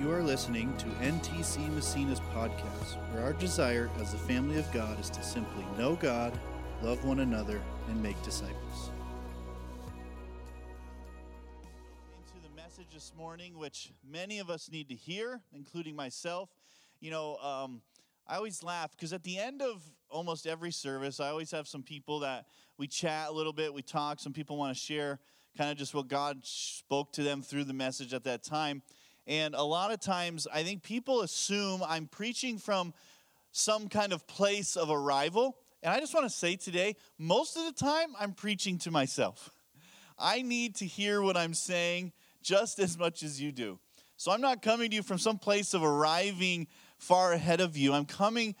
You are listening to NTC Massena's podcast, where our desire as the family of God is to simply know God, love one another, and make disciples. Into the message this morning, which many of us need to hear, including myself. You know, um, I always laugh because at the end of almost every service, I always have some people that we chat a little bit, we talk. Some people want to share kind of just what God spoke to them through the message at that time. And a lot of times, I think people assume I'm preaching from some kind of place of arrival. And I just want to say today, most of the time, I'm preaching to myself. I need to hear what I'm saying just as much as you do. So I'm not coming to you from some place of arriving far ahead of you. I'm coming,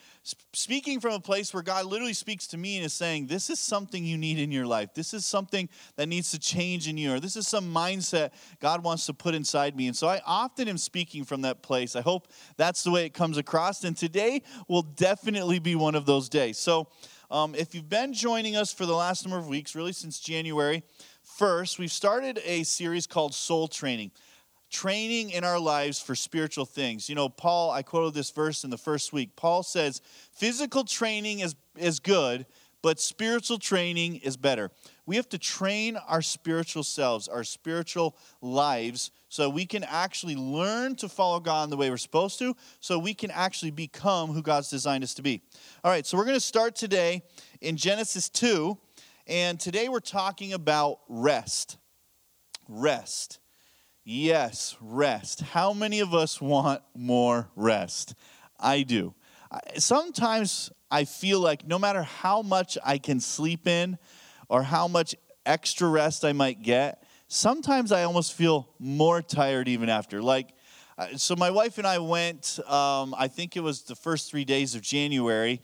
speaking from a place where God literally speaks to me and is saying, This is something you need in your life. This is something that needs to change in you, or this is some mindset God wants to put inside me. And so I often am speaking from that place. I hope that's the way it comes across. And today will definitely be one of those days. So um, if you've been joining us for the last number of weeks, really since January 1st, we've started a series called Soul Training training in our lives for spiritual things. You know, Paul, I quoted this verse in the first week. Paul says, physical training is, is good, but spiritual training is better. We have to train our spiritual selves, our spiritual lives, so we can actually learn to follow God in the way we're supposed to, so we can actually become who God's designed us to be. All right, so we're going to start today in Genesis 2, and today we're talking about rest. Rest. Yes, rest. How many of us want more rest? I do. Sometimes I feel like no matter how much I can sleep in or how much extra rest I might get, sometimes I almost feel more tired even after. Like, uh, so my wife and I went, um, I think it was the first three days of January,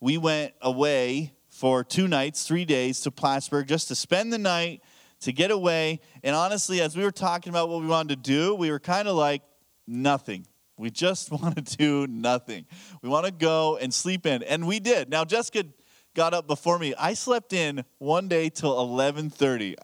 we went away for two nights, three days to Plattsburgh just to spend the night to get away. And honestly, as we were talking about what we wanted to do, we were kind of like, nothing. We just want to do nothing. We want to go and sleep in. And we did. Now, Jessica got up before me. I slept in one day till 1130.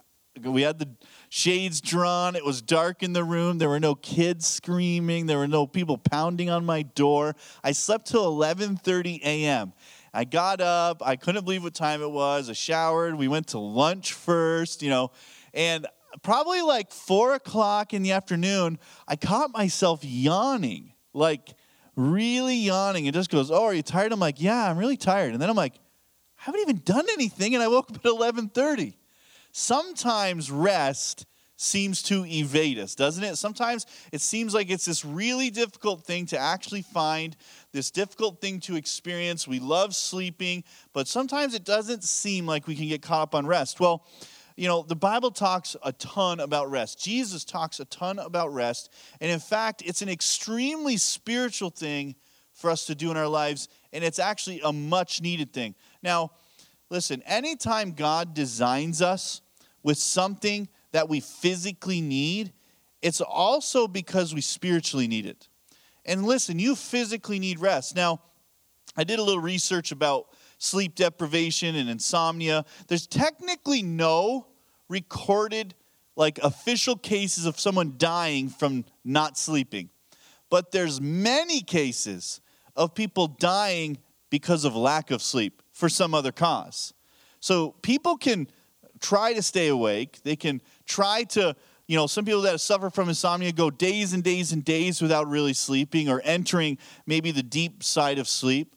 We had the shades drawn. It was dark in the room. There were no kids screaming. There were no people pounding on my door. I slept till 11:30 a.m. I got up. I couldn't believe what time it was. I showered. We went to lunch first, you know, and probably like four o'clock in the afternoon, I caught myself yawning, like really yawning. It just goes, "Oh, are you tired?" I'm like, "Yeah, I'm really tired." And then I'm like, "I haven't even done anything," and I woke up at 11:30. Sometimes rest seems to evade us, doesn't it? Sometimes it seems like it's this really difficult thing to actually find, this difficult thing to experience. We love sleeping, but sometimes it doesn't seem like we can get caught up on rest. Well, you know, the Bible talks a ton about rest. Jesus talks a ton about rest. And in fact, it's an extremely spiritual thing for us to do in our lives, and it's actually a much needed thing. Now, listen, anytime God designs us with something that we physically need, it's also because we spiritually need it. And listen, you physically need rest. Now, I did a little research about sleep deprivation and insomnia. There's technically no recorded, like official cases of someone dying from not sleeping. But there's many cases of people dying because of lack of sleep for some other cause. So people can try to stay awake. They can try to, you know, some people that suffer from insomnia go days and days and days without really sleeping or entering maybe the deep side of sleep.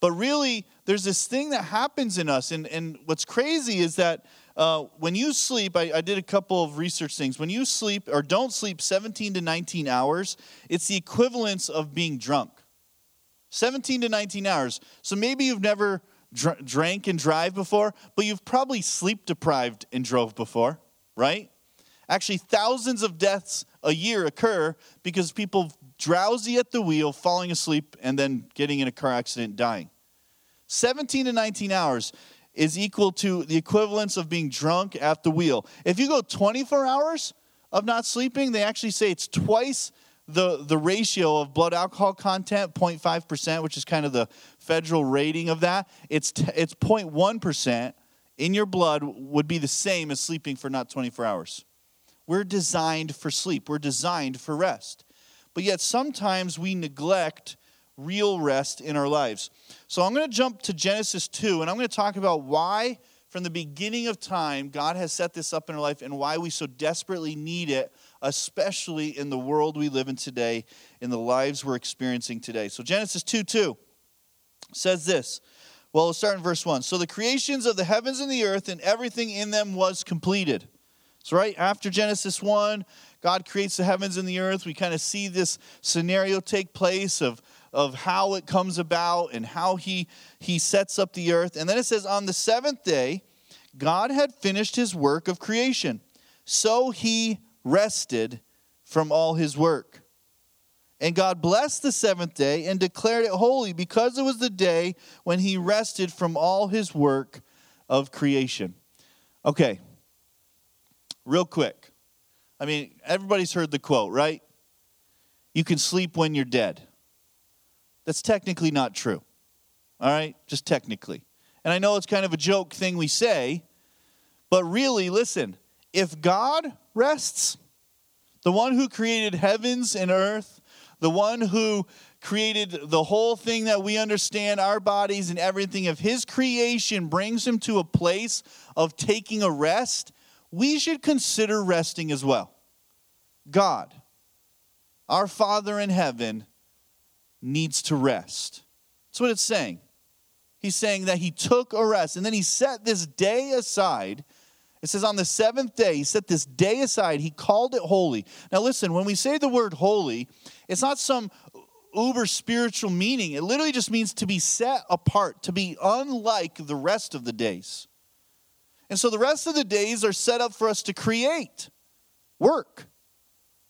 But really, there's this thing that happens in us. And, and what's crazy is that uh, when you sleep, I, I, did a couple of research things. When you sleep or don't sleep 17 to 19 hours, it's the equivalence of being drunk. 17 to 19 hours. So maybe you've never dr- drank and drive before, but you've probably sleep deprived and drove before, right? Actually, thousands of deaths a year occur because people drowsy at the wheel, falling asleep, and then getting in a car accident, dying. 17 to 19 hours is equal to the equivalence of being drunk at the wheel. If you go 24 hours of not sleeping, they actually say it's twice the, the ratio of blood alcohol content, 0.5%, which is kind of the federal rating of that. It's, t- it's 0.1% in your blood would be the same as sleeping for not 24 hours. We're designed for sleep, we're designed for rest. but yet sometimes we neglect real rest in our lives. So I'm going to jump to Genesis 2, and I'm going to talk about why, from the beginning of time, God has set this up in our life and why we so desperately need it, especially in the world we live in today, in the lives we're experiencing today. So Genesis 2 2 says this. Well, we'll start in verse 1. So the creations of the heavens and the earth and everything in them was completed. So, right after Genesis 1, God creates the heavens and the earth. We kind of see this scenario take place of, of how it comes about and how he, he sets up the earth. And then it says, On the seventh day, God had finished his work of creation. So he rested from all his work. And God blessed the seventh day and declared it holy because it was the day when he rested from all his work of creation. Okay, real quick. I mean, everybody's heard the quote, right? You can sleep when you're dead. That's technically not true. All right? Just technically. And I know it's kind of a joke thing we say, but really, listen, if God rests, the one who created heavens and earth, the one who created the whole thing that we understand, our bodies and everything, if his creation brings him to a place of taking a rest, we should consider resting as well. God, our Father in heaven, needs to rest. That's what it's saying. He's saying that he took a rest and then he set this day aside. It says on the seventh day, he set this day aside. He called it holy. Now, listen, when we say the word holy, it's not some uber spiritual meaning. It literally just means to be set apart, to be unlike the rest of the days. And so the rest of the days are set up for us to create, work.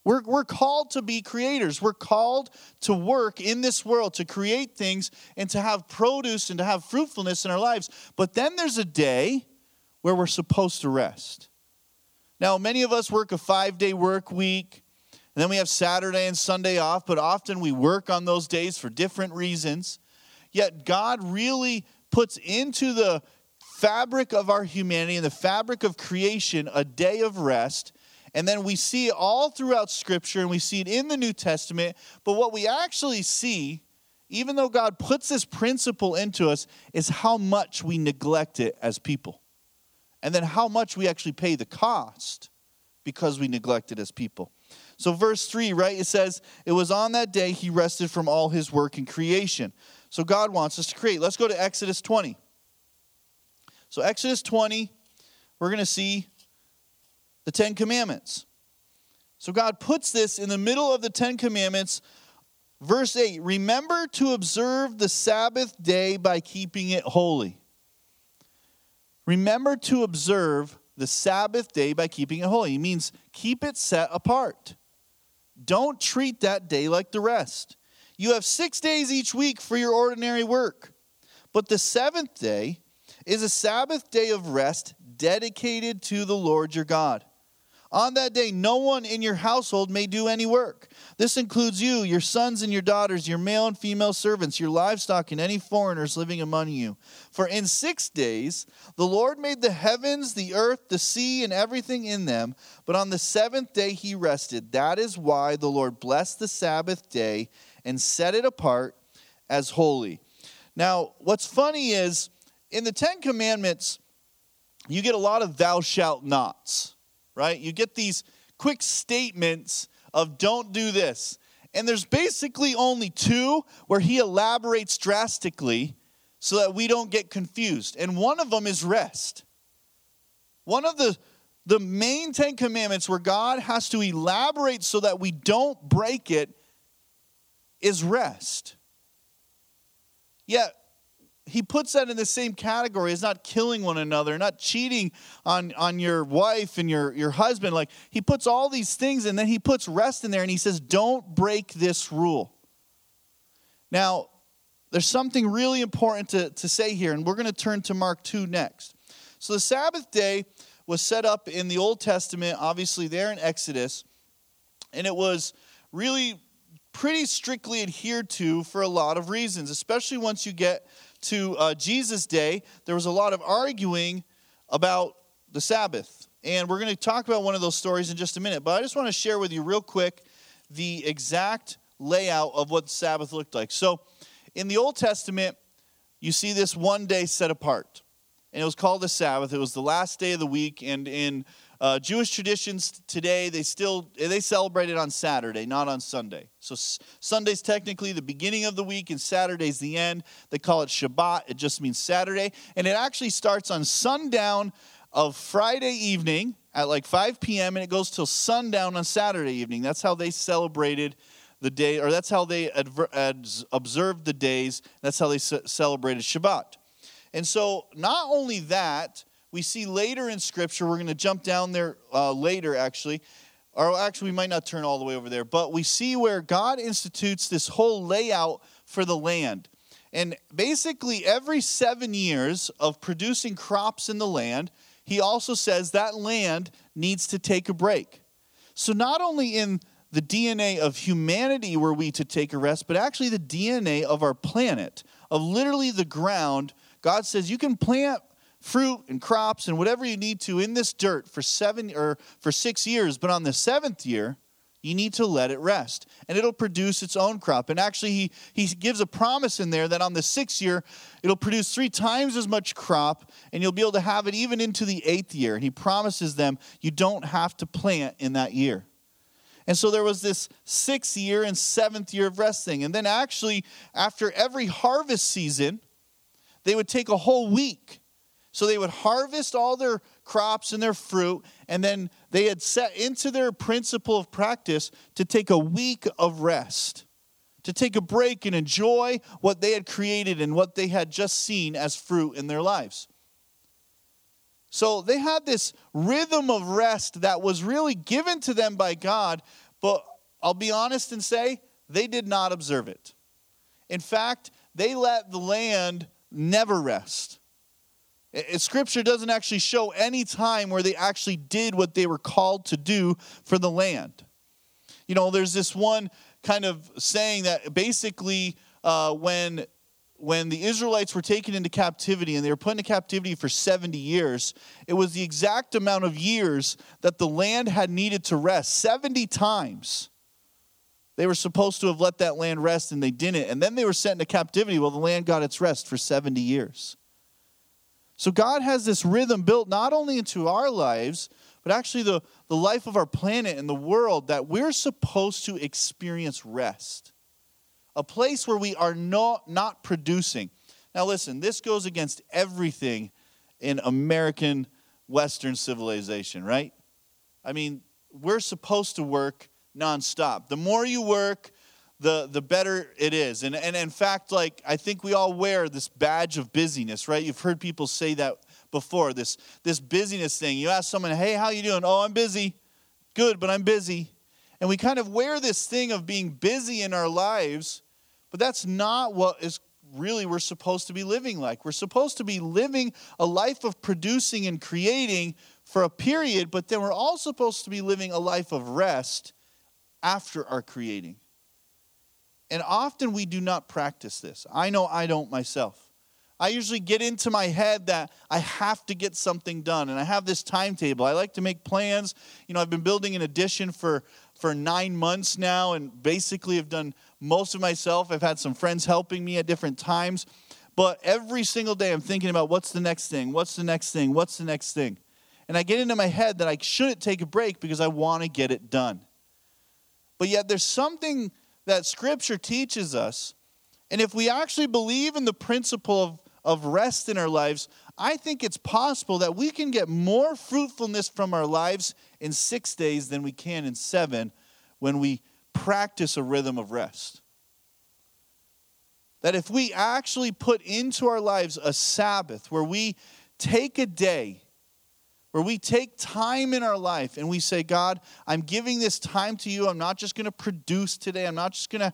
We're, we're called to be creators. We're called to work in this world, to create things and to have produce and to have fruitfulness in our lives. But then there's a day where we're supposed to rest. Now, many of us work a five day work week, and then we have Saturday and Sunday off, but often we work on those days for different reasons. Yet, God really puts into the fabric of our humanity and the fabric of creation a day of rest. And then we see it all throughout Scripture and we see it in the New Testament. But what we actually see, even though God puts this principle into us, is how much we neglect it as people. And then how much we actually pay the cost because we neglect it as people. So, verse 3, right, it says, It was on that day he rested from all his work in creation. So, God wants us to create. Let's go to Exodus 20. So, Exodus 20, we're going to see the Ten Commandments. So, God puts this in the middle of the Ten Commandments. Verse 8 Remember to observe the Sabbath day by keeping it holy. Remember to observe the Sabbath day by keeping it holy. It means keep it set apart. Don't treat that day like the rest. You have six days each week for your ordinary work, but the seventh day is a Sabbath day of rest dedicated to the Lord your God. On that day, no one in your household may do any work. This includes you, your sons and your daughters, your male and female servants, your livestock, and any foreigners living among you. For in six days the Lord made the heavens, the earth, the sea, and everything in them, but on the seventh day he rested. That is why the Lord blessed the Sabbath day and set it apart as holy. Now, what's funny is, in the Ten Commandments, you get a lot of thou shalt nots, right? You get these quick statements of don't do this. And there's basically only two where he elaborates drastically so that we don't get confused. And one of them is rest. One of the the main 10 commandments where God has to elaborate so that we don't break it is rest. Yet he puts that in the same category as not killing one another, not cheating on, on your wife and your, your husband. Like he puts all these things and then he puts rest in there and he says, Don't break this rule. Now, there's something really important to, to say here, and we're going to turn to Mark 2 next. So the Sabbath day was set up in the Old Testament, obviously there in Exodus, and it was really pretty strictly adhered to for a lot of reasons, especially once you get to uh, Jesus' day, there was a lot of arguing about the Sabbath. And we're going to talk about one of those stories in just a minute. But I just want to share with you, real quick, the exact layout of what the Sabbath looked like. So in the Old Testament, you see this one day set apart. And it was called the Sabbath. It was the last day of the week. And in uh, Jewish traditions today, they still they celebrate it on Saturday, not on Sunday. So S- Sunday's technically the beginning of the week, and Saturday's the end. They call it Shabbat. It just means Saturday, and it actually starts on sundown of Friday evening at like 5 p.m. and it goes till sundown on Saturday evening. That's how they celebrated the day, or that's how they adver- ad- observed the days. That's how they c- celebrated Shabbat. And so, not only that, we see later in Scripture, we're going to jump down there uh, later actually, or actually, we might not turn all the way over there, but we see where God institutes this whole layout for the land. And basically, every seven years of producing crops in the land, he also says that land needs to take a break. So, not only in the DNA of humanity were we to take a rest, but actually the DNA of our planet, of literally the ground. God says you can plant fruit and crops and whatever you need to in this dirt for seven or for six years, but on the seventh year, you need to let it rest and it'll produce its own crop. And actually, he, he gives a promise in there that on the sixth year, it'll produce three times as much crop and you'll be able to have it even into the eighth year. And he promises them you don't have to plant in that year. And so there was this sixth year and seventh year of resting. And then, actually, after every harvest season, they would take a whole week. So they would harvest all their crops and their fruit, and then they had set into their principle of practice to take a week of rest, to take a break and enjoy what they had created and what they had just seen as fruit in their lives. So they had this rhythm of rest that was really given to them by God, but I'll be honest and say they did not observe it. In fact, they let the land never rest. Scripture doesn't actually show any time where they actually did what they were called to do for the land. You know, there's this one kind of saying that basically uh, when when the Israelites were taken into captivity and they were put into captivity for 70 years, it was the exact amount of years that the land had needed to rest 70 times. They were supposed to have let that land rest and they didn't. And then they were sent into captivity. Well, the land got its rest for 70 years. So God has this rhythm built not only into our lives, but actually the, the life of our planet and the world that we're supposed to experience rest a place where we are not, not producing. Now, listen, this goes against everything in American Western civilization, right? I mean, we're supposed to work nonstop. The more you work, the, the better it is. And, and in fact, like, I think we all wear this badge of busyness, right? You've heard people say that before, this, this busyness thing. You ask someone, hey, how you doing? Oh, I'm busy. Good, but I'm busy. And we kind of wear this thing of being busy in our lives but that's not what is really we're supposed to be living like. We're supposed to be living a life of producing and creating for a period, but then we're all supposed to be living a life of rest after our creating. And often we do not practice this. I know I don't myself. I usually get into my head that I have to get something done and I have this timetable. I like to make plans. You know, I've been building an addition for for 9 months now and basically have done most of myself. I've had some friends helping me at different times. But every single day, I'm thinking about what's the next thing? What's the next thing? What's the next thing? And I get into my head that I shouldn't take a break because I want to get it done. But yet, there's something that Scripture teaches us. And if we actually believe in the principle of, of rest in our lives, I think it's possible that we can get more fruitfulness from our lives in six days than we can in seven when we practice a rhythm of rest. That if we actually put into our lives a Sabbath where we take a day, where we take time in our life and we say, God, I'm giving this time to you. I'm not just going to produce today. I'm not just going to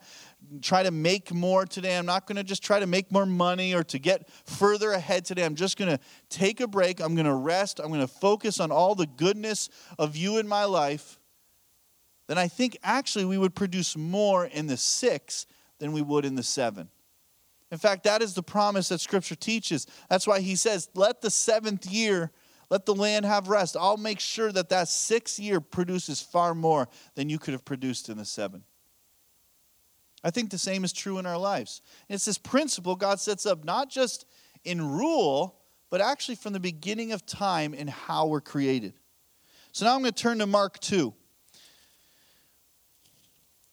try to make more today. I'm not going to just try to make more money or to get further ahead today. I'm just going to take a break. I'm going to rest. I'm going to focus on all the goodness of you in my life then I think actually we would produce more in the six than we would in the seven. In fact, that is the promise that Scripture teaches. That's why he says, let the seventh year, Let the land have rest. I'll make sure that that sixth year produces far more than you could have produced in the seven. I think the same is true in our lives. And it's this principle God sets up not just in rule, but actually from the beginning of time in how we're created. So now I'm going to turn to Mark 2.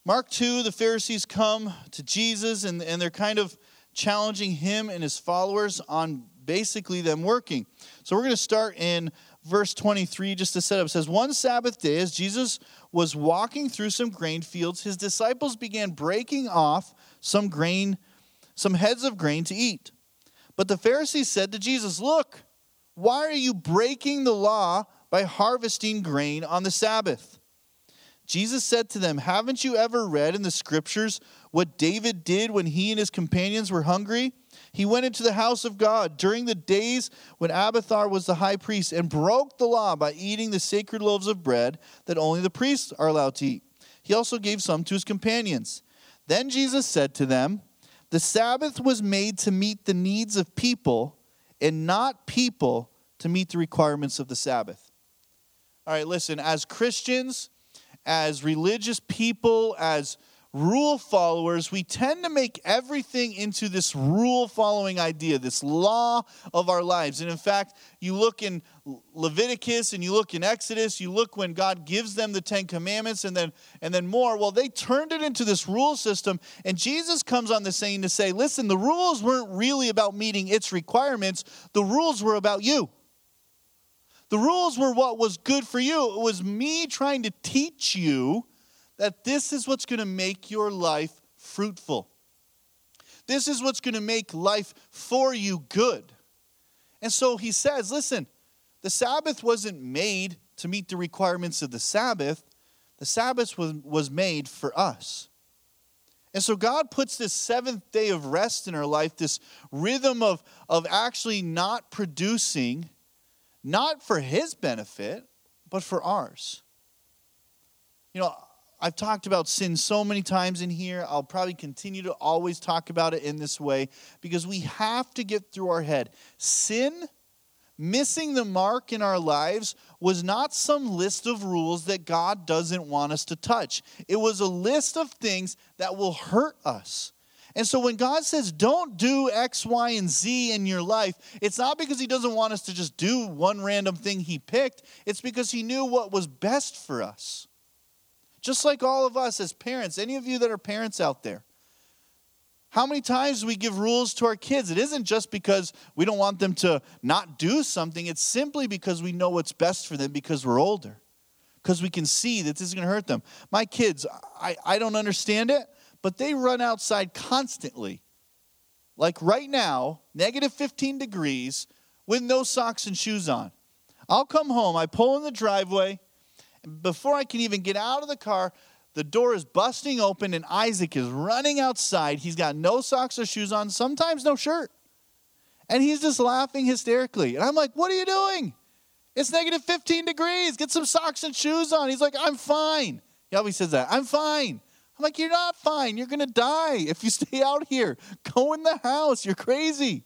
Mark 2, the Pharisees come to Jesus and, and they're kind of challenging him and his followers on basically them working. So we're going to start in verse 23 just to set up. It says, One Sabbath day, as Jesus was walking through some grain fields, his disciples began breaking off some grain, some heads of grain to eat. But the Pharisees said to Jesus, Look, why are you breaking the law by harvesting grain on the Sabbath? Jesus said to them, Haven't you ever read in the scriptures what David did when he and his companions were hungry? He went into the house of God during the days when Abiathar was the high priest and broke the law by eating the sacred loaves of bread that only the priests are allowed to eat. He also gave some to his companions. Then Jesus said to them, The Sabbath was made to meet the needs of people and not people to meet the requirements of the Sabbath. All right, listen, as Christians, as religious people, as rule followers, we tend to make everything into this rule following idea, this law of our lives. And in fact, you look in Leviticus and you look in Exodus, you look when God gives them the 10 commandments and then and then more. Well, they turned it into this rule system and Jesus comes on the scene to say, "Listen, the rules weren't really about meeting its requirements. The rules were about you." The rules were what was good for you. It was me trying to teach you that this is what's going to make your life fruitful. This is what's going to make life for you good. And so he says, listen, the Sabbath wasn't made to meet the requirements of the Sabbath, the Sabbath was, was made for us. And so God puts this seventh day of rest in our life, this rhythm of, of actually not producing not for his benefit, but for ours. You know, I've talked about sin so many times in here. I'll probably continue to always talk about it in this way because we have to get through our head. Sin, missing the mark in our lives, was not some list of rules that God doesn't want us to touch. It was a list of things that will hurt us. And so when God says, don't do X, Y, and Z in your life, it's not because He doesn't want us to just do one random thing He picked, it's because He knew what was best for us. Just like all of us as parents, any of you that are parents out there, how many times we give rules to our kids? It isn't just because we don't want them to not do something, it's simply because we know what's best for them because we're older, because we can see that this is going to hurt them. My kids, I, I don't understand it but they run outside constantly. Like right now, negative 15 degrees with no socks and shoes on. I'll come home, I pull in the driveway, before I can even get out of the car, the door is busting open and Isaac is running outside. He's got no socks or shoes on, sometimes no shirt. And he's just laughing hysterically. And I'm like, What are you doing? It's negative 15 degrees. Get some socks and shoes on. He's like, I'm fine. He always says that. I'm fine. I'm like, you're not fine. You're going to die if you stay out here. Go in the house. You're crazy.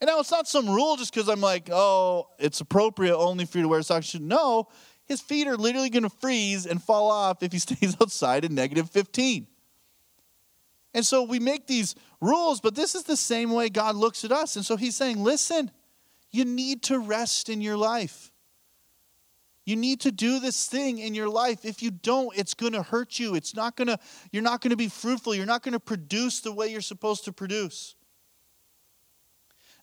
And now it's not some rule just because I'm like, oh, it's appropriate only for you to wear socks. No, his feet are literally going to freeze and fall off if he stays outside in negative 15. And so we make these rules, but this is the same way God looks at us. And so he's saying, listen, you need to rest in your life. You need to do this thing in your life. If you don't, it's going to hurt you. It's not going to you're not going to be fruitful. You're not going to produce the way you're supposed to produce.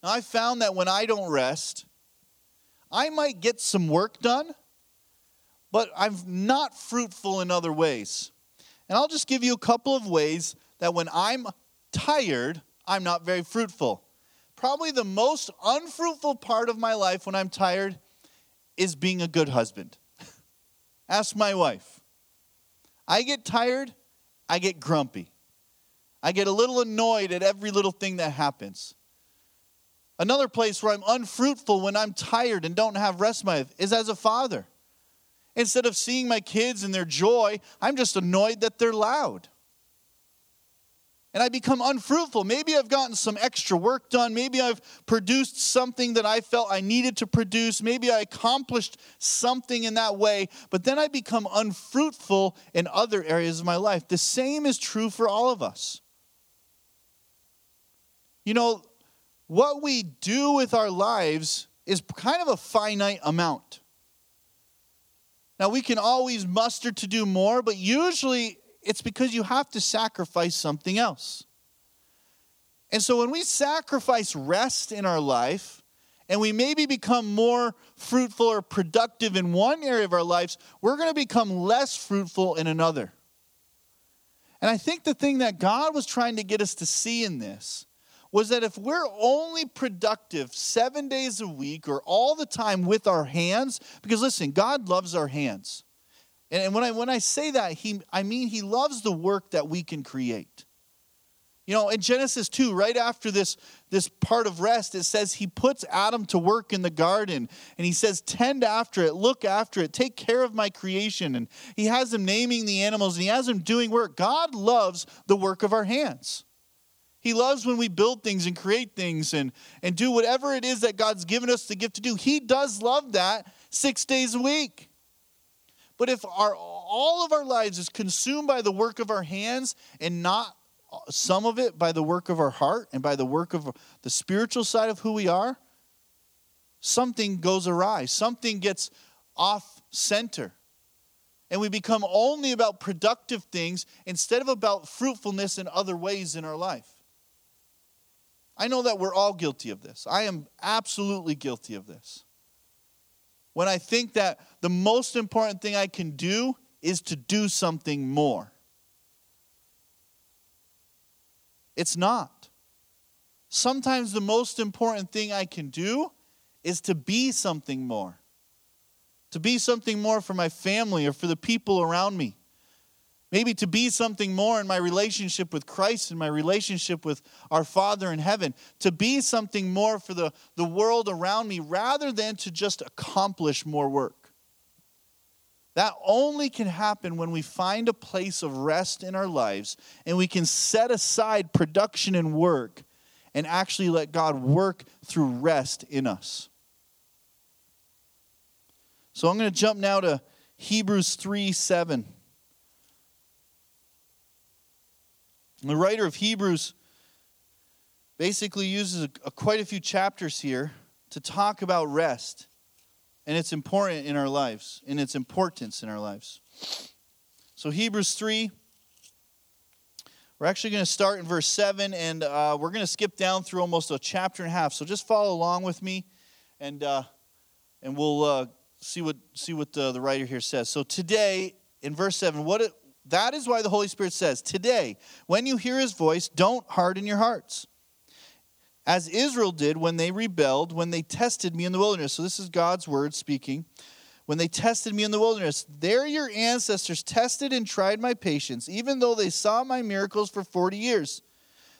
Now, I found that when I don't rest, I might get some work done, but I'm not fruitful in other ways. And I'll just give you a couple of ways that when I'm tired, I'm not very fruitful. Probably the most unfruitful part of my life when I'm tired is being a good husband. Ask my wife. I get tired, I get grumpy. I get a little annoyed at every little thing that happens. Another place where I'm unfruitful when I'm tired and don't have rest my life is as a father. Instead of seeing my kids and their joy, I'm just annoyed that they're loud. and I become unfruitful. Maybe I've gotten some extra work done. Maybe I've produced something that I felt I needed to produce. Maybe I accomplished something in that way, but then I become unfruitful in other areas of my life. The same is true for all of us. You know, what we do with our lives is kind of a finite amount. Now, we can always muster to do more, but usually it's because you have to sacrifice something else. And so when we sacrifice rest in our life, and we maybe become more fruitful or productive in one area of our lives, we're going to become less fruitful in another. And I think the thing that God was trying to get us to see in this was that if we're only productive seven days a week or all the time with our hands, because listen, God loves our hands. And when I, when I say that, he, I mean He loves the work that we can create. You know, in Genesis 2, right after this, this part of rest, it says he puts Adam to work in the garden and he says, Tend after it, look after it, take care of my creation. And he has him naming the animals and he has him doing work. God loves the work of our hands. He loves when we build things and create things and, and do whatever it is that God's given us the gift to do. He does love that six days a week. But if our all of our lives is consumed by the work of our hands and not some of it by the work of our heart and by the work of the spiritual side of who we are, something goes awry. Something gets off center. And we become only about productive things instead of about fruitfulness in other ways in our life. I know that we're all guilty of this. I am absolutely guilty of this. When I think that the most important thing I can do is to do something more, it's not. Sometimes the most important thing I can do is to be something more, to be something more for my family or for the people around me. Maybe to be something more in my relationship with Christ and my relationship with our Father in heaven. To be something more for the, the world around me rather than to just accomplish more work. That only can happen when we find a place of rest in our lives and we can set aside production and work and actually let God work through rest in us. So I'm going to jump now to Hebrews 3 7. The writer of Hebrews basically uses a, a, quite a few chapters here to talk about rest and its important in our lives, and its importance in our lives. So Hebrews 3, we're actually going to start in verse 7, and uh, we're going to skip down through almost a chapter and a half. So just follow along with me, and, uh, and we'll uh, see what, see what the, the writer here says. So today, in verse 7, what, that is why the Holy Spirit says, Today, when you hear his voice, don't harden your hearts. As Israel did when they rebelled, when they tested me in the wilderness. So this is God's word speaking. When they tested me in the wilderness, there your ancestors tested and tried my patience, even though they saw my miracles for 40 years.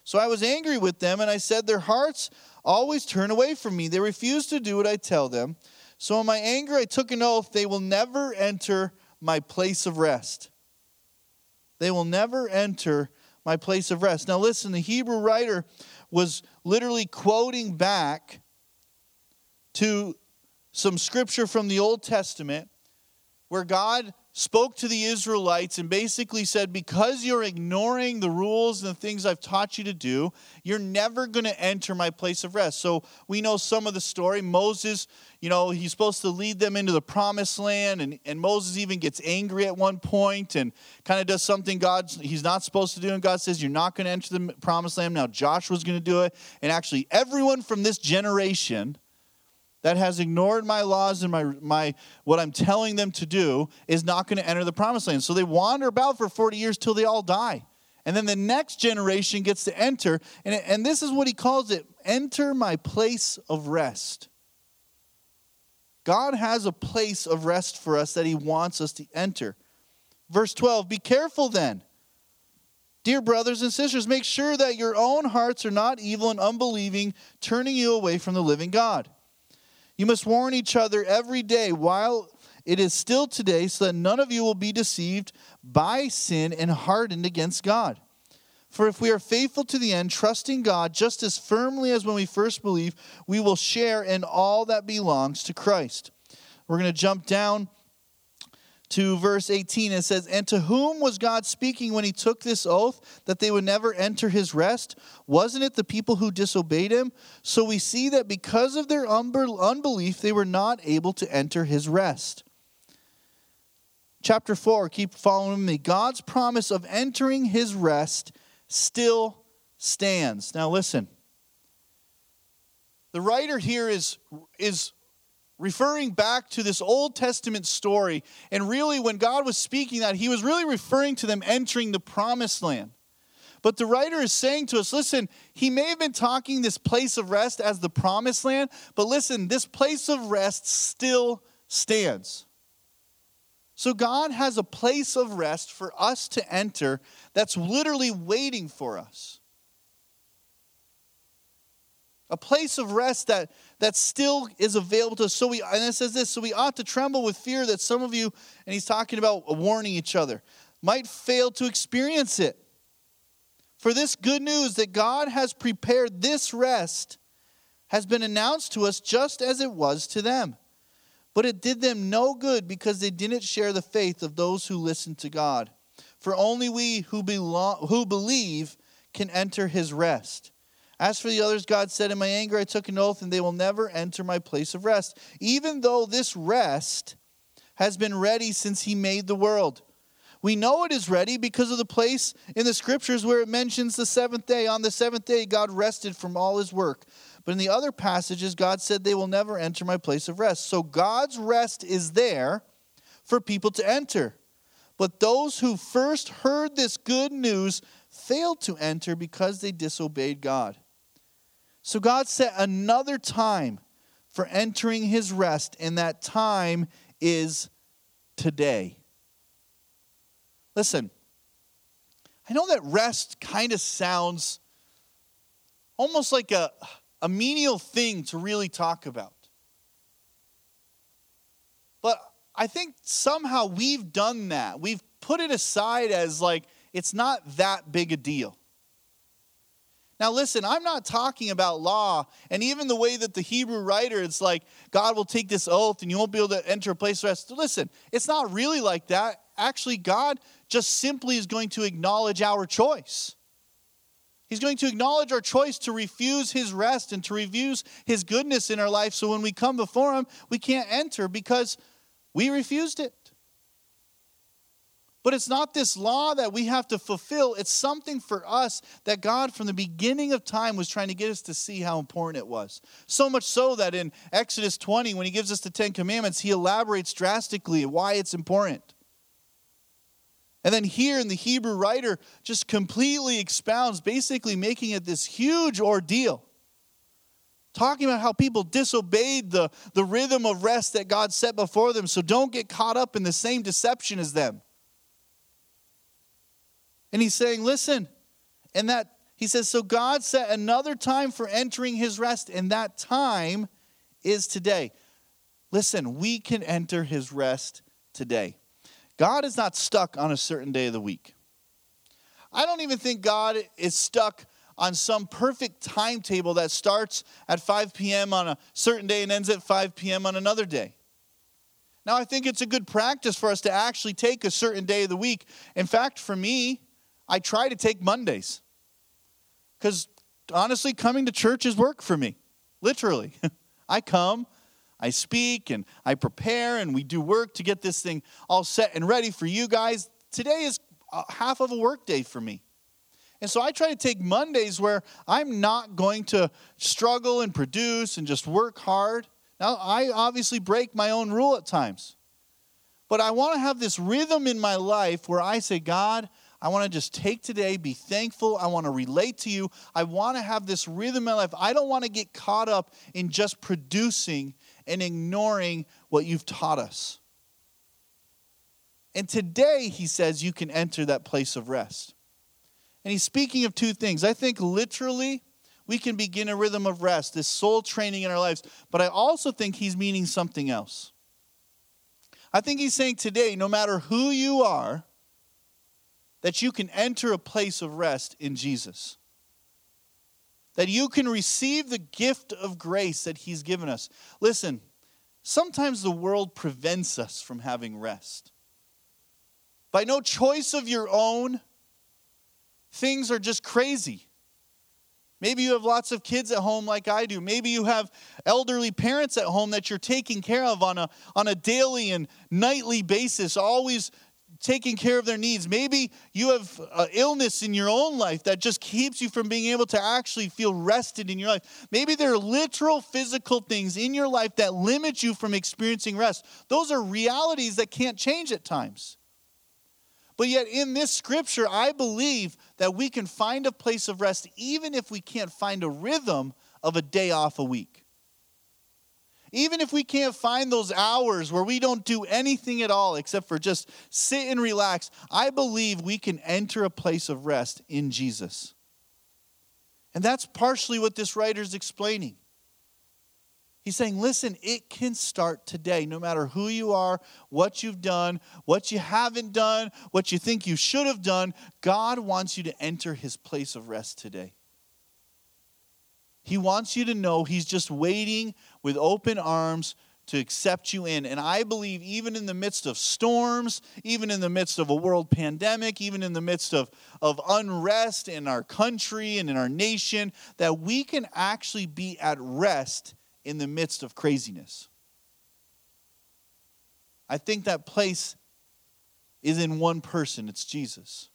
So I was angry with them, and I said, Their hearts always turn away from me. They refuse to do what I tell them. So in my anger, I took an oath they will never enter my place of rest. They will never enter my place of rest. Now, listen, the Hebrew writer was literally quoting back to some scripture from the Old Testament where God spoke to the Israelites and basically said, Because you're ignoring the rules and the things I've taught you to do, you're never going to enter my place of rest. So we know some of the story. Moses you know, he's supposed to lead them into the promised land, and, and Moses even gets angry at one point and kind of does something God he's not supposed to do, and God says, You're not going to enter the promised land. Now Joshua's going to do it. And actually, everyone from this generation that has ignored my laws and my, my what I'm telling them to do is not going to enter the promised land. So they wander about for 40 years till they all die. And then the next generation gets to enter. And, and this is what he calls it enter my place of rest. God has a place of rest for us that He wants us to enter. Verse 12 Be careful then, dear brothers and sisters, make sure that your own hearts are not evil and unbelieving, turning you away from the living God. You must warn each other every day while it is still today, so that none of you will be deceived by sin and hardened against God. For if we are faithful to the end, trusting God just as firmly as when we first believed, we will share in all that belongs to Christ. We're going to jump down to verse 18. It says, And to whom was God speaking when he took this oath that they would never enter his rest? Wasn't it the people who disobeyed him? So we see that because of their unbelief, they were not able to enter his rest. Chapter 4, keep following me. God's promise of entering his rest still stands. Now listen. The writer here is, is referring back to this Old Testament story. And really, when God was speaking that, he was really referring to them entering the promised land. But the writer is saying to us listen, he may have been talking this place of rest as the promised land, but listen, this place of rest still stands. So God has a place of rest for us to enter that's literally waiting for us. A place of rest that, that still is available to us. So we and it says this, so we ought to tremble with fear that some of you, and he's talking about warning each other, might fail to experience it. For this good news that God has prepared this rest has been announced to us just as it was to them. But it did them no good because they didn't share the faith of those who listened to God. For only we who, belong, who believe can enter his rest. As for the others, God said, In my anger I took an oath, and they will never enter my place of rest, even though this rest has been ready since he made the world. We know it is ready because of the place in the scriptures where it mentions the seventh day. On the seventh day, God rested from all his work. But in the other passages, God said, They will never enter my place of rest. So God's rest is there for people to enter. But those who first heard this good news failed to enter because they disobeyed God. So God set another time for entering his rest, and that time is today. Listen, I know that rest kind of sounds almost like a, a menial thing to really talk about. But I think somehow we've done that. We've put it aside as like it's not that big a deal. Now, listen, I'm not talking about law and even the way that the Hebrew writer, it's like God will take this oath and you won't be able to enter a place of rest. Listen, it's not really like that. Actually, God just simply is going to acknowledge our choice. He's going to acknowledge our choice to refuse his rest and to refuse his goodness in our life. So when we come before him, we can't enter because we refused it. But it's not this law that we have to fulfill. It's something for us that God, from the beginning of time, was trying to get us to see how important it was. So much so that in Exodus 20, when he gives us the Ten Commandments, he elaborates drastically why it's important. And then here in the Hebrew writer just completely expounds, basically making it this huge ordeal talking about how people disobeyed the, the rhythm of rest that God set before them. So don't get caught up in the same deception as them. And he's saying, listen, and that he says, so God set another time for entering his rest, and that time is today. Listen, we can enter his rest today. God is not stuck on a certain day of the week. I don't even think God is stuck on some perfect timetable that starts at 5 p.m. on a certain day and ends at 5 p.m. on another day. Now, I think it's a good practice for us to actually take a certain day of the week. In fact, for me, I try to take Mondays. Because honestly, coming to church is work for me, literally. I come, I speak, and I prepare, and we do work to get this thing all set and ready for you guys. Today is uh, half of a work day for me. And so I try to take Mondays where I'm not going to struggle and produce and just work hard. Now, I obviously break my own rule at times. But I want to have this rhythm in my life where I say, God, I want to just take today, be thankful. I want to relate to you. I want to have this rhythm in my life. I don't want to get caught up in just producing and ignoring what you've taught us. And today, he says, you can enter that place of rest. And he's speaking of two things. I think literally we can begin a rhythm of rest, this soul training in our lives. But I also think he's meaning something else. I think he's saying today, no matter who you are, that you can enter a place of rest in Jesus. That you can receive the gift of grace that He's given us. Listen, sometimes the world prevents us from having rest. By no choice of your own, things are just crazy. Maybe you have lots of kids at home like I do. Maybe you have elderly parents at home that you're taking care of on a, on a daily and nightly basis, always taking care of their needs. Maybe you have uh, illness in your own life that just keeps you from being able to actually feel rested in your life. Maybe there are literal physical things in your life that limit you from experiencing rest. Those are realities that can't change at times. But yet, in this scripture, I believe that we can find a place of rest even if we can't find a rhythm of a day off a week. Even if we can't find those hours where we don't do anything at all except for just sit and relax, I believe we can enter a place of rest in Jesus. And that's partially what this writer is explaining. He's saying, listen, it can start today, no matter who you are, what you've done, what you haven't done, what you think you should have done. God wants you to enter his place of rest today. He wants you to know he's just waiting with open arms to accept you in. And I believe, even in the midst of storms, even in the midst of a world pandemic, even in the midst of, of unrest in our country and in our nation, that we can actually be at rest in the midst of craziness. I think that place is in one person it's Jesus.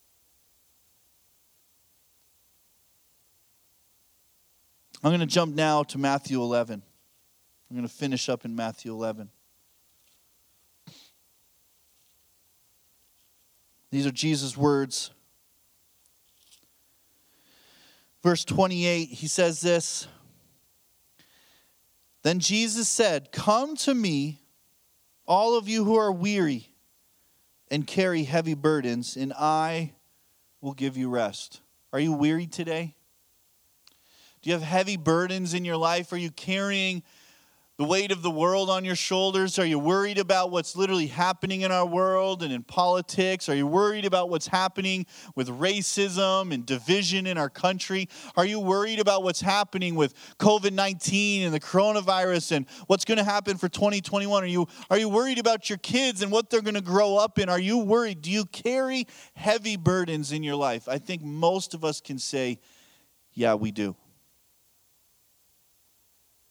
I'm going to jump now to Matthew 11. I'm going to finish up in Matthew 11. These are Jesus' words. Verse 28, he says this then Jesus said, Come to me, all of you who are weary and carry heavy burdens, and I will give you rest. Are you weary today? You have heavy burdens in your life? Are you carrying the weight of the world on your shoulders? Are you worried about what's literally happening in our world and in politics? Are you worried about what's happening with racism and division in our country? Are you worried about what's happening with COVID 19 and the coronavirus and what's going to happen for 2021? Are you, are you worried about your kids and what they're going to grow up in? Are you worried? Do you carry heavy burdens in your life? I think most of us can say, yeah, we do.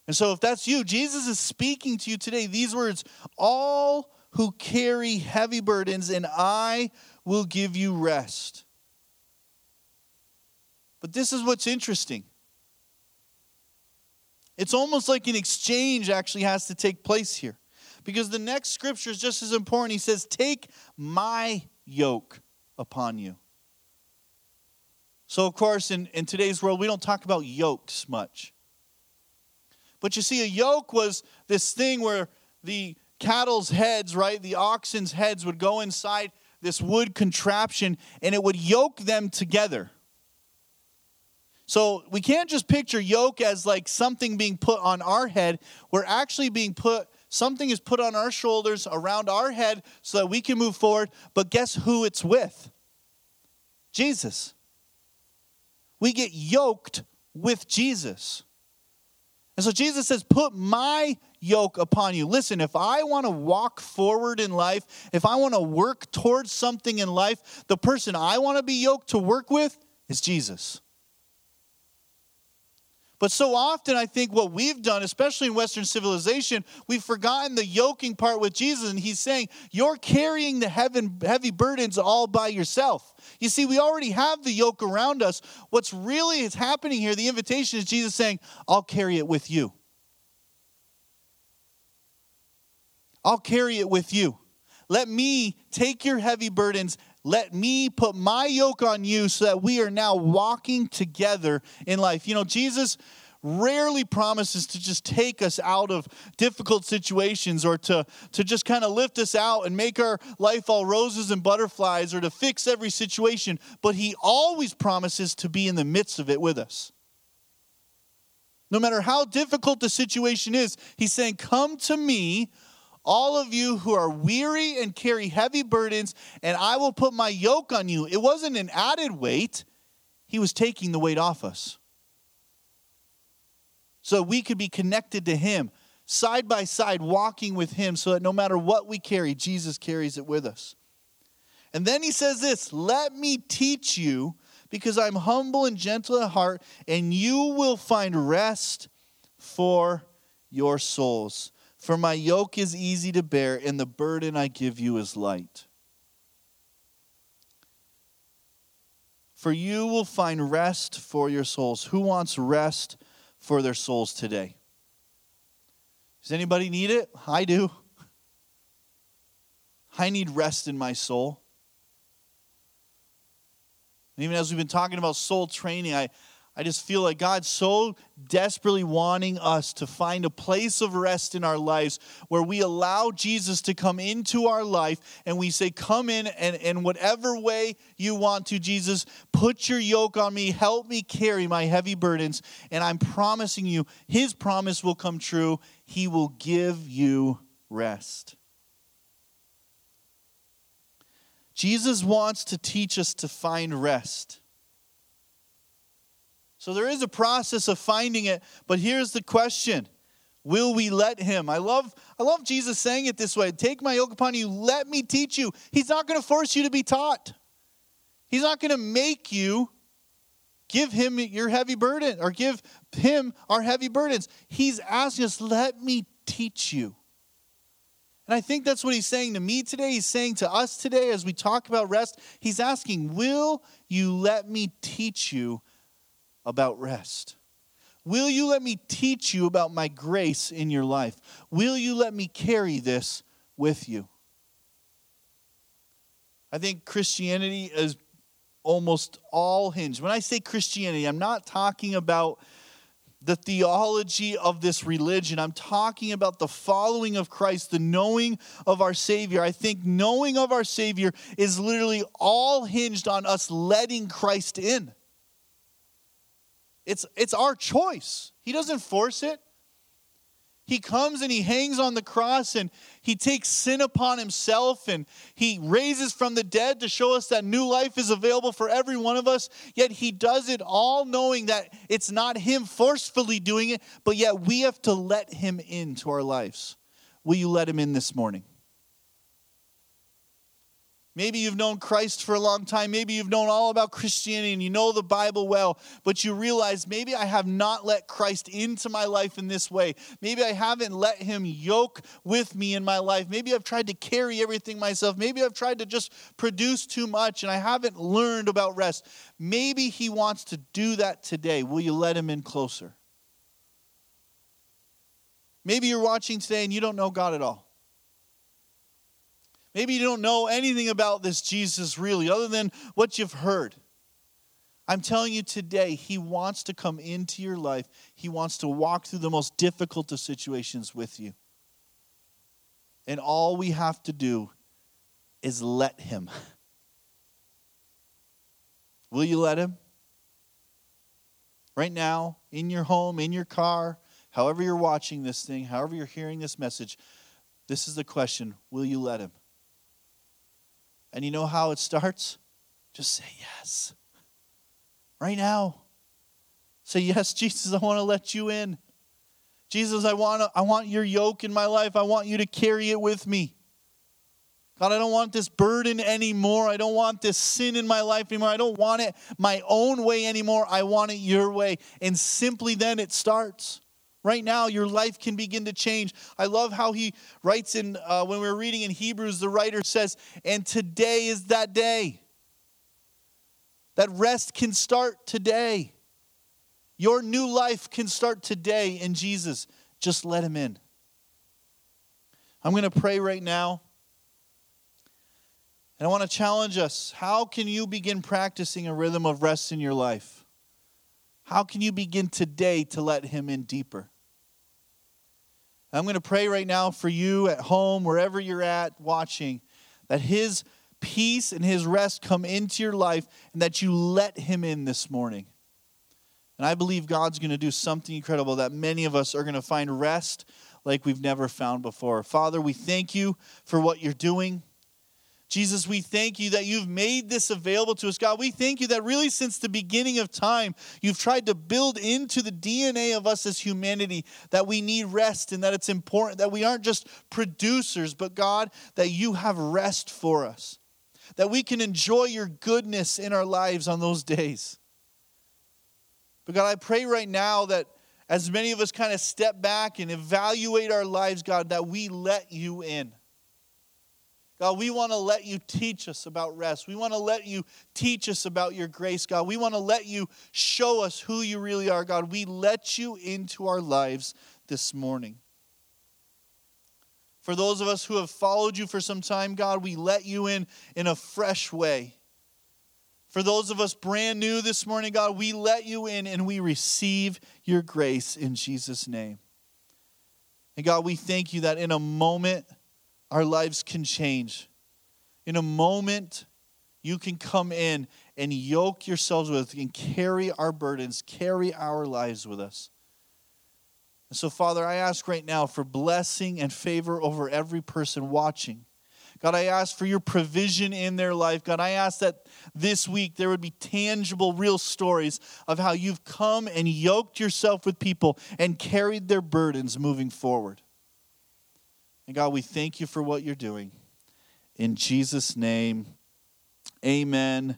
And so, if that's you, Jesus is speaking to you today these words All who carry heavy burdens, and I will give you rest. But this is what's interesting. It's almost like an exchange actually has to take place here. Because the next scripture is just as important. He says, Take my yoke upon you. So, of course, in, in today's world, we don't talk about yokes much. But you see, a yoke was this thing where the cattle's heads, right, the oxen's heads would go inside this wood contraption and it would yoke them together. So we can't just picture yoke as like something being put on our head. We're actually being put, something is put on our shoulders, around our head, so that we can move forward. But guess who it's with? Jesus. We get yoked with Jesus. And so Jesus says, Put my yoke upon you. Listen, if I want to walk forward in life, if I want to work towards something in life, the person I want to be yoked to work with is Jesus. But so often, I think what we've done, especially in Western civilization, we've forgotten the yoking part with Jesus. And he's saying, You're carrying the heaven, heavy burdens all by yourself. You see, we already have the yoke around us. What's really is happening here, the invitation is Jesus saying, I'll carry it with you. I'll carry it with you. Let me take your heavy burdens. Let me put my yoke on you so that we are now walking together in life. You know, Jesus rarely promises to just take us out of difficult situations or to, to just kind of lift us out and make our life all roses and butterflies or to fix every situation, but He always promises to be in the midst of it with us. No matter how difficult the situation is, He's saying, Come to me all of you who are weary and carry heavy burdens, and I will put my yoke on you. It wasn't an added weight, He was taking the weight off us. So we could be connected to Him, side by side, walking with Him, so that no matter what we carry, Jesus carries it with us. And then He says this Let me teach you, because I'm humble and gentle at heart, and you will find rest for your souls. For my yoke is easy to bear, and the burden I give you is light. For you will find rest for your souls. Who wants rest for their souls today? Does anybody need it? I do. I need rest in my soul. And even as we've been talking about soul training, I, I just feel like God's so desperately wanting us to find a place of rest in our lives where we allow Jesus to come into our life and we say, Come in and in whatever way you want to, Jesus, put your yoke on me, help me carry my heavy burdens. And I'm promising you, His promise will come true. He will give you rest. Jesus wants to teach us to find rest. So there is a process of finding it, but here's the question. Will we let him? I love I love Jesus saying it this way. Take my yoke upon you, let me teach you. He's not going to force you to be taught. He's not going to make you give him your heavy burden or give him our heavy burdens. He's asking us, let me teach you. And I think that's what he's saying to me today. He's saying to us today as we talk about rest. He's asking, Will you let me teach you about rest? Will you let me teach you about my grace in your life? Will you let me carry this with you? I think Christianity is almost all hinged. When I say Christianity, I'm not talking about the theology of this religion. I'm talking about the following of Christ, the knowing of our Savior. I think knowing of our Savior is literally all hinged on us letting Christ in. It's, it's our choice. He doesn't force it. He comes and he hangs on the cross and he takes sin upon himself and he raises from the dead to show us that new life is available for every one of us. Yet he does it all knowing that it's not him forcefully doing it, but yet we have to let him into our lives. Will you let him in this morning? Maybe you've known Christ for a long time. Maybe you've known all about Christianity and you know the Bible well, but you realize maybe I have not let Christ into my life in this way. Maybe I haven't let him yoke with me in my life. Maybe I've tried to carry everything myself. Maybe I've tried to just produce too much and I haven't learned about rest. Maybe he wants to do that today. Will you let him in closer? Maybe you're watching today and you don't know God at all. Maybe you don't know anything about this Jesus really, other than what you've heard. I'm telling you today, He wants to come into your life. He wants to walk through the most difficult of situations with you. And all we have to do is let Him. Will you let Him? Right now, in your home, in your car, however you're watching this thing, however you're hearing this message, this is the question Will you let Him? And you know how it starts? Just say yes. Right now. Say, Yes, Jesus, I want to let you in. Jesus, I want, I want your yoke in my life. I want you to carry it with me. God, I don't want this burden anymore. I don't want this sin in my life anymore. I don't want it my own way anymore. I want it your way. And simply then it starts. Right now, your life can begin to change. I love how he writes in, uh, when we are reading in Hebrews, the writer says, and today is that day. That rest can start today. Your new life can start today in Jesus. Just let him in. I'm going to pray right now. And I want to challenge us. How can you begin practicing a rhythm of rest in your life? How can you begin today to let him in deeper? I'm going to pray right now for you at home, wherever you're at watching, that His peace and His rest come into your life and that you let Him in this morning. And I believe God's going to do something incredible that many of us are going to find rest like we've never found before. Father, we thank you for what you're doing. Jesus, we thank you that you've made this available to us. God, we thank you that really since the beginning of time, you've tried to build into the DNA of us as humanity that we need rest and that it's important that we aren't just producers, but God, that you have rest for us, that we can enjoy your goodness in our lives on those days. But God, I pray right now that as many of us kind of step back and evaluate our lives, God, that we let you in. God, we want to let you teach us about rest. We want to let you teach us about your grace, God. We want to let you show us who you really are, God. We let you into our lives this morning. For those of us who have followed you for some time, God, we let you in in a fresh way. For those of us brand new this morning, God, we let you in and we receive your grace in Jesus' name. And God, we thank you that in a moment, our lives can change. In a moment, you can come in and yoke yourselves with and carry our burdens, carry our lives with us. And so, Father, I ask right now for blessing and favor over every person watching. God, I ask for your provision in their life. God, I ask that this week there would be tangible, real stories of how you've come and yoked yourself with people and carried their burdens moving forward. And God, we thank you for what you're doing. In Jesus' name, amen.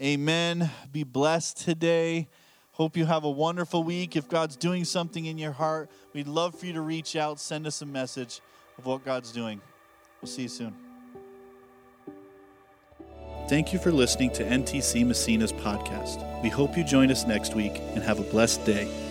Amen. Be blessed today. Hope you have a wonderful week. If God's doing something in your heart, we'd love for you to reach out, send us a message of what God's doing. We'll see you soon. Thank you for listening to NTC Massena's podcast. We hope you join us next week and have a blessed day.